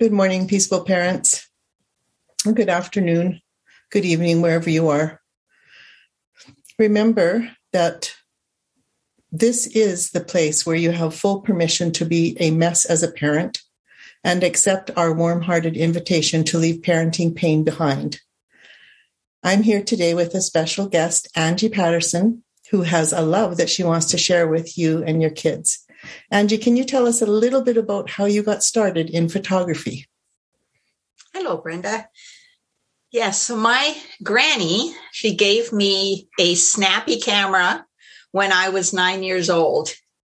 Good morning, peaceful parents. Good afternoon, good evening, wherever you are. Remember that this is the place where you have full permission to be a mess as a parent and accept our warm hearted invitation to leave parenting pain behind. I'm here today with a special guest, Angie Patterson, who has a love that she wants to share with you and your kids. Angie, can you tell us a little bit about how you got started in photography? Hello, Brenda. Yes, so my granny, she gave me a snappy camera when I was nine years old.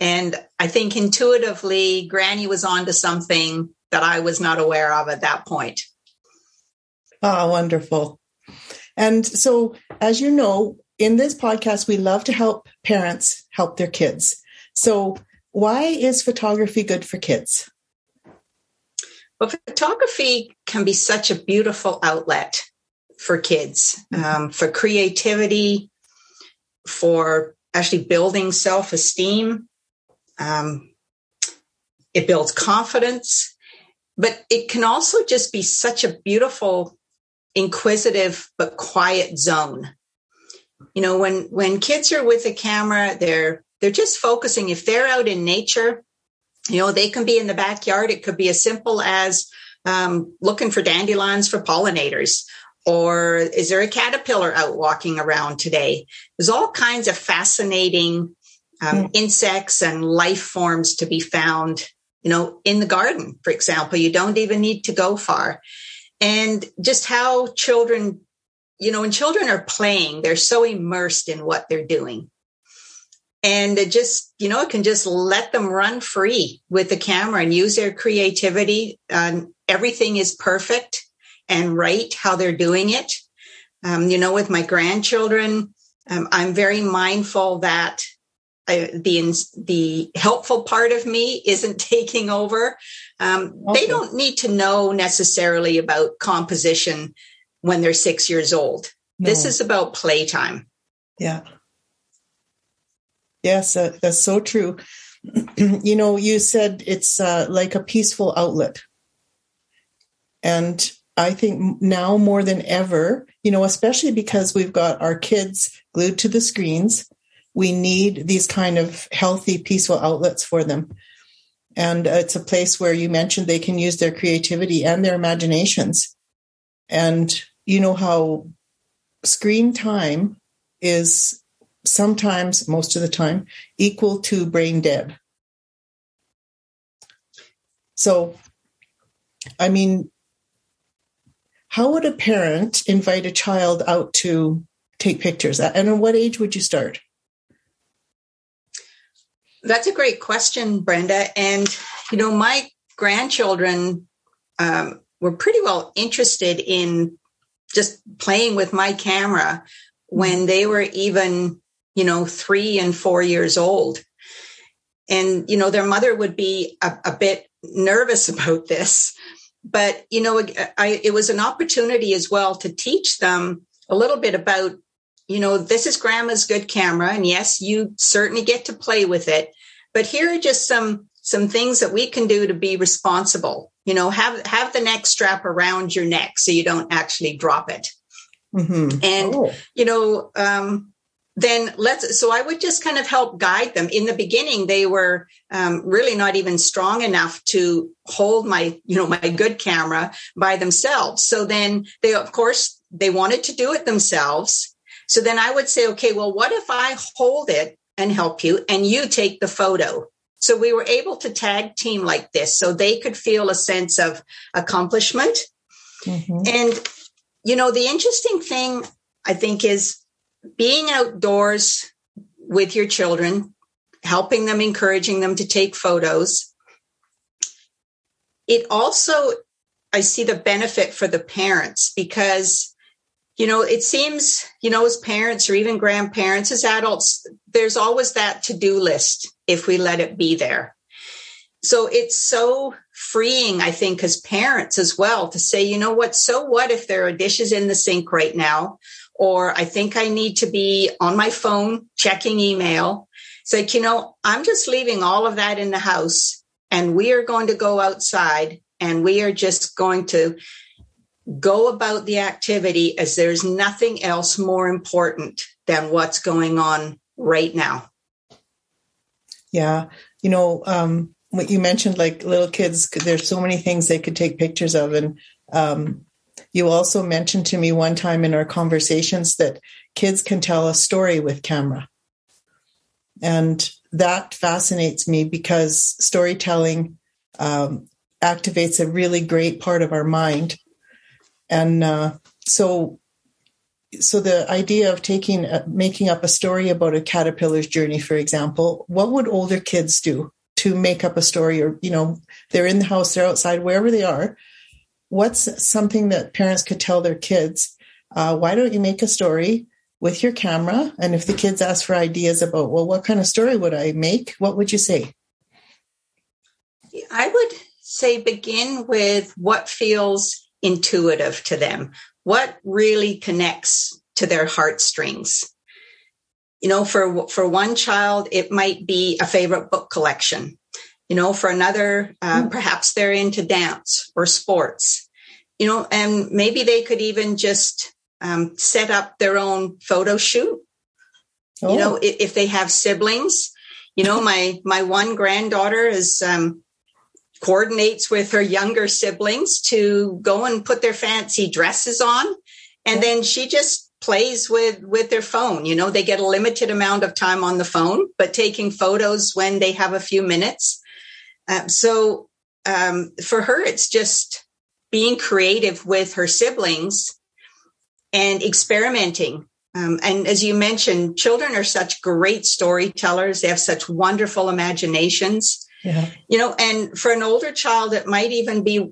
And I think intuitively, Granny was onto something that I was not aware of at that point. Oh, wonderful. And so, as you know, in this podcast, we love to help parents help their kids. So, why is photography good for kids? Well, photography can be such a beautiful outlet for kids, mm-hmm. um, for creativity, for actually building self esteem. Um, it builds confidence, but it can also just be such a beautiful, inquisitive, but quiet zone. You know, when, when kids are with a camera, they're, they're just focusing. If they're out in nature, you know, they can be in the backyard. It could be as simple as um, looking for dandelions for pollinators. Or is there a caterpillar out walking around today? There's all kinds of fascinating um, mm. insects and life forms to be found, you know, in the garden, for example. You don't even need to go far. And just how children, you know, when children are playing, they're so immersed in what they're doing and it just you know it can just let them run free with the camera and use their creativity. Um, everything is perfect and right how they're doing it. Um, you know with my grandchildren um, i'm very mindful that I, the the helpful part of me isn't taking over. Um, okay. they don't need to know necessarily about composition when they're six years old. No. this is about playtime. Yeah Yes, uh, that's so true. you know, you said it's uh, like a peaceful outlet. And I think now more than ever, you know, especially because we've got our kids glued to the screens, we need these kind of healthy, peaceful outlets for them. And it's a place where you mentioned they can use their creativity and their imaginations. And you know how screen time is sometimes, most of the time, equal to brain dead. So, I mean, how would a parent invite a child out to take pictures? And at what age would you start? That's a great question, Brenda. And, you know, my grandchildren um, were pretty well interested in just playing with my camera when they were even you know, three and four years old. And, you know, their mother would be a, a bit nervous about this. But, you know, I, it was an opportunity as well to teach them a little bit about, you know, this is grandma's good camera. And yes, you certainly get to play with it. But here are just some, some things that we can do to be responsible. You know, have, have the neck strap around your neck so you don't actually drop it. Mm-hmm. And, oh. you know, um, then let's so i would just kind of help guide them. In the beginning they were um, really not even strong enough to hold my you know my good camera by themselves. So then they of course they wanted to do it themselves. So then i would say okay well what if i hold it and help you and you take the photo? So we were able to tag team like this so they could feel a sense of accomplishment. Mm-hmm. and you know the interesting thing i think is being outdoors with your children, helping them, encouraging them to take photos. It also, I see the benefit for the parents because, you know, it seems, you know, as parents or even grandparents, as adults, there's always that to do list if we let it be there. So it's so freeing, I think, as parents as well to say, you know what, so what if there are dishes in the sink right now? Or I think I need to be on my phone checking email. It's like, you know, I'm just leaving all of that in the house and we are going to go outside and we are just going to go about the activity as there's nothing else more important than what's going on right now. Yeah. You know, um, what you mentioned, like little kids, there's so many things they could take pictures of. And um, you also mentioned to me one time in our conversations that kids can tell a story with camera. And that fascinates me because storytelling um, activates a really great part of our mind. And uh, so, so the idea of taking, uh, making up a story about a caterpillar's journey, for example, what would older kids do to make up a story? Or, you know, they're in the house, they're outside, wherever they are, what's something that parents could tell their kids? Uh, why don't you make a story with your camera? And if the kids ask for ideas about, well, what kind of story would I make? What would you say? I would say begin with what feels intuitive to them, what really connects to their heartstrings. You know, for for one child, it might be a favorite book collection you know for another uh, mm. perhaps they're into dance or sports you know and maybe they could even just um, set up their own photo shoot oh. you know oh. if, if, they have siblings you know my my one granddaughter is um, coordinates with her younger siblings to go and put their fancy dresses on and then she just plays with with their phone you know they get a limited amount of time on the phone but taking photos when they have a few minutes um, so um, for her, it's just being creative with her siblings and experimenting. Um, and as you mentioned, children are such great storytellers. They have such wonderful imaginations. Yeah. You know, and for an older child, it might even be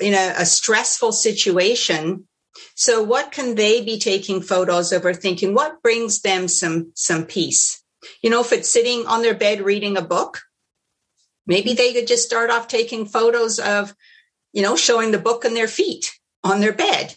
in a, a stressful situation. So what can they be taking photos of or thinking? What brings them some some peace? You know, if it's sitting on their bed reading a book, Maybe they could just start off taking photos of, you know, showing the book on their feet on their bed.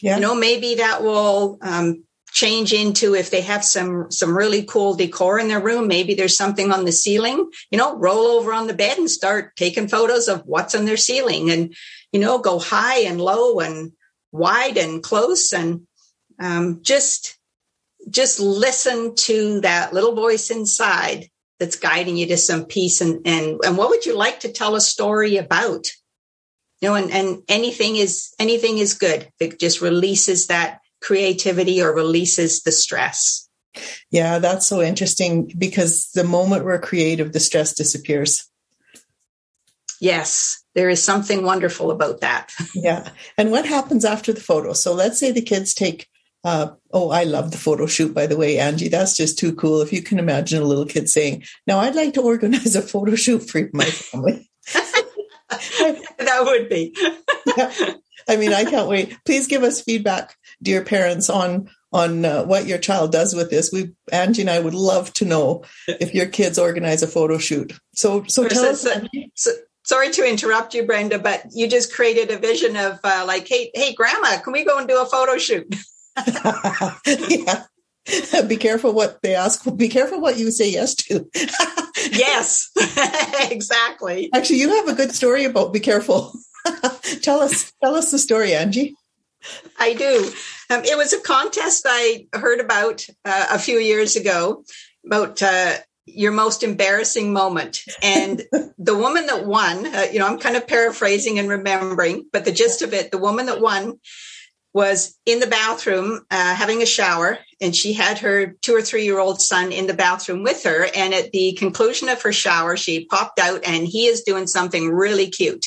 Yeah. You know, maybe that will um, change into if they have some some really cool decor in their room. Maybe there's something on the ceiling. You know, roll over on the bed and start taking photos of what's on their ceiling, and you know, go high and low and wide and close, and um, just just listen to that little voice inside that's guiding you to some peace. And and and what would you like to tell a story about? You know and and anything is anything is good. It just releases that creativity or releases the stress. Yeah that's so interesting because the moment we're creative the stress disappears. Yes there is something wonderful about that. Yeah. And what happens after the photo? So let's say the kids take uh, oh, I love the photo shoot, by the way, Angie. That's just too cool. If you can imagine a little kid saying, Now I'd like to organize a photo shoot for my family. that would be. yeah. I mean, I can't wait. Please give us feedback, dear parents, on on uh, what your child does with this. We, Angie and I, would love to know if your kids organize a photo shoot. So, so tell us. So, sorry to interrupt you, Brenda, but you just created a vision of uh, like, hey, hey, Grandma, can we go and do a photo shoot? yeah. Be careful what they ask. Be careful what you say yes to. yes, exactly. Actually, you have a good story about be careful. tell us, tell us the story, Angie. I do. Um, it was a contest I heard about uh, a few years ago about uh, your most embarrassing moment. And the woman that won, uh, you know, I'm kind of paraphrasing and remembering, but the gist of it, the woman that won was in the bathroom uh, having a shower, and she had her two or three year old son in the bathroom with her. And at the conclusion of her shower, she popped out, and he is doing something really cute.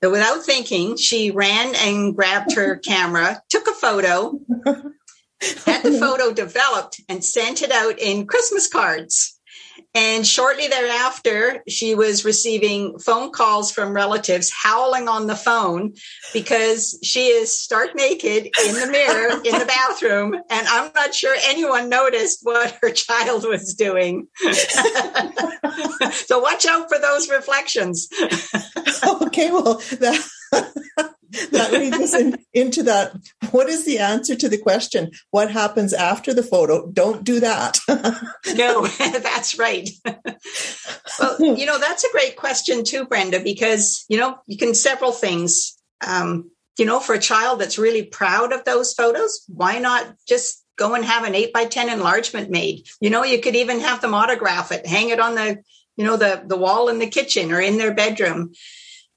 But without thinking, she ran and grabbed her camera, took a photo, had the photo developed, and sent it out in Christmas cards. And shortly thereafter, she was receiving phone calls from relatives howling on the phone because she is stark naked in the mirror in the bathroom. And I'm not sure anyone noticed what her child was doing. so watch out for those reflections. okay, well, that. That leads us in, into that. What is the answer to the question? What happens after the photo? Don't do that. no, that's right. well, you know, that's a great question too, Brenda, because, you know, you can several things. Um, you know, for a child that's really proud of those photos, why not just go and have an eight by 10 enlargement made? You know, you could even have them autograph it, hang it on the, you know, the, the wall in the kitchen or in their bedroom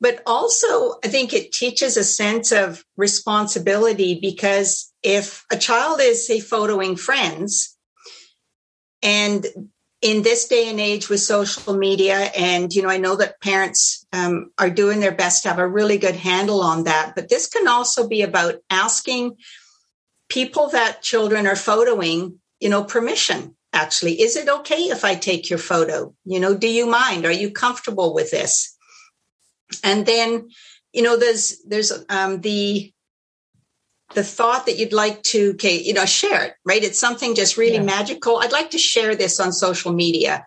but also I think it teaches a sense of responsibility because if a child is, say, photoing friends, and in this day and age with social media, and you know, I know that parents um, are doing their best to have a really good handle on that, but this can also be about asking people that children are photoing, you know, permission. Actually, is it okay if I take your photo? You know, do you mind? Are you comfortable with this? And then you know there's there's um, the the thought that you'd like to okay you know share it right? It's something just really yeah. magical. I'd like to share this on social media.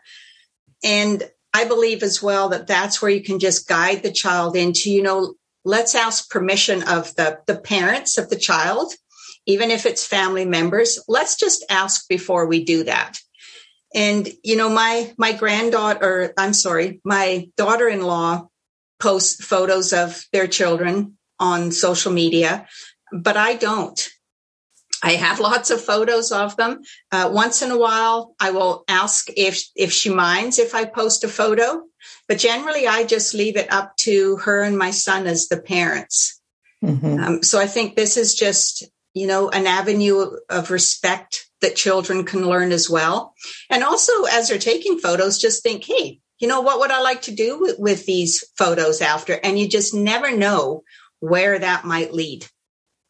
And i believe as well that that's where you can just guide the child into you know let's ask permission of the the parents of the child even if it's family members let's just ask before we do that. And you know my my granddaughter i'm sorry my daughter-in-law post photos of their children on social media, but I don't. I have lots of photos of them. Uh, once in a while, I will ask if if she minds if I post a photo, but generally, I just leave it up to her and my son as the parents. Mm-hmm. Um, so I think this is just you know an avenue of respect that children can learn as well, and also as they're taking photos, just think, hey, you know, what would I like to do with, with these photos after? And you just never know where that might lead.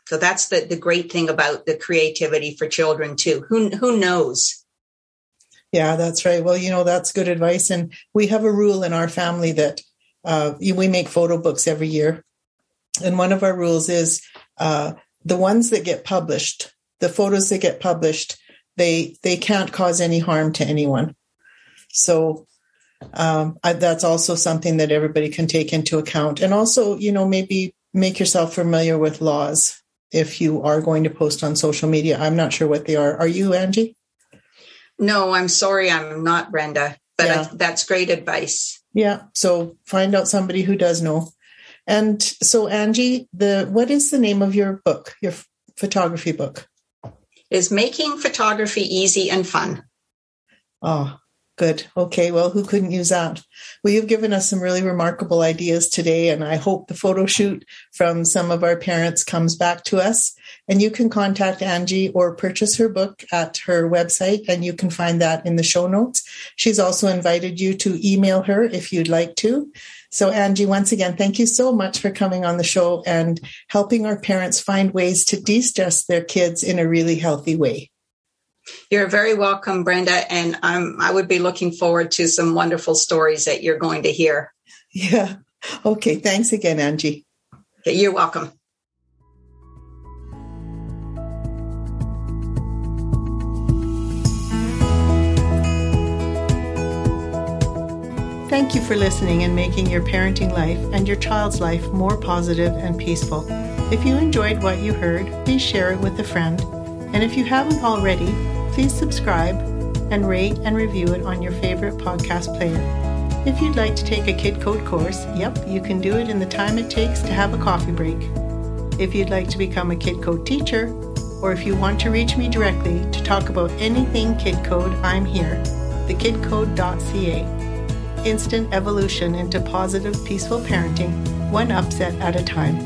So that's the, the great thing about the creativity for children too. Who, who knows? Yeah, that's right. Well, you know, that's good advice. And we have a rule in our family that uh, we make photo books every year. And one of our rules is uh, the ones that get published, the photos that get published, they they can't cause any harm to anyone. So um, I, that's also something that everybody can take into account. And also, you know, maybe make yourself familiar with laws if you are going to post on social media. I'm not sure what they are. Are you, Angie? No, I'm sorry, I'm not, Brenda. But yeah. I, that's great advice. Yeah. So find out somebody who does know. And so, Angie, the what is the name of your book, your photography book? Is making photography easy and fun. Oh, Good. Okay. Well, who couldn't use that? Well, you've given us some really remarkable ideas today, and I hope the photo shoot from some of our parents comes back to us. And you can contact Angie or purchase her book at her website, and you can find that in the show notes. She's also invited you to email her if you'd like to. So, Angie, once again, thank you so much for coming on the show and helping our parents find ways to de stress their kids in a really healthy way. You're very welcome, Brenda, and I'm, I would be looking forward to some wonderful stories that you're going to hear. Yeah. Okay. Thanks again, Angie. You're welcome. Thank you for listening and making your parenting life and your child's life more positive and peaceful. If you enjoyed what you heard, please share it with a friend. And if you haven't already, please subscribe and rate and review it on your favorite podcast player. If you'd like to take a Kid Code course, yep, you can do it in the time it takes to have a coffee break. If you'd like to become a Kid Code teacher, or if you want to reach me directly to talk about anything Kid Code, I'm here, thekidcode.ca. Instant evolution into positive, peaceful parenting, one upset at a time.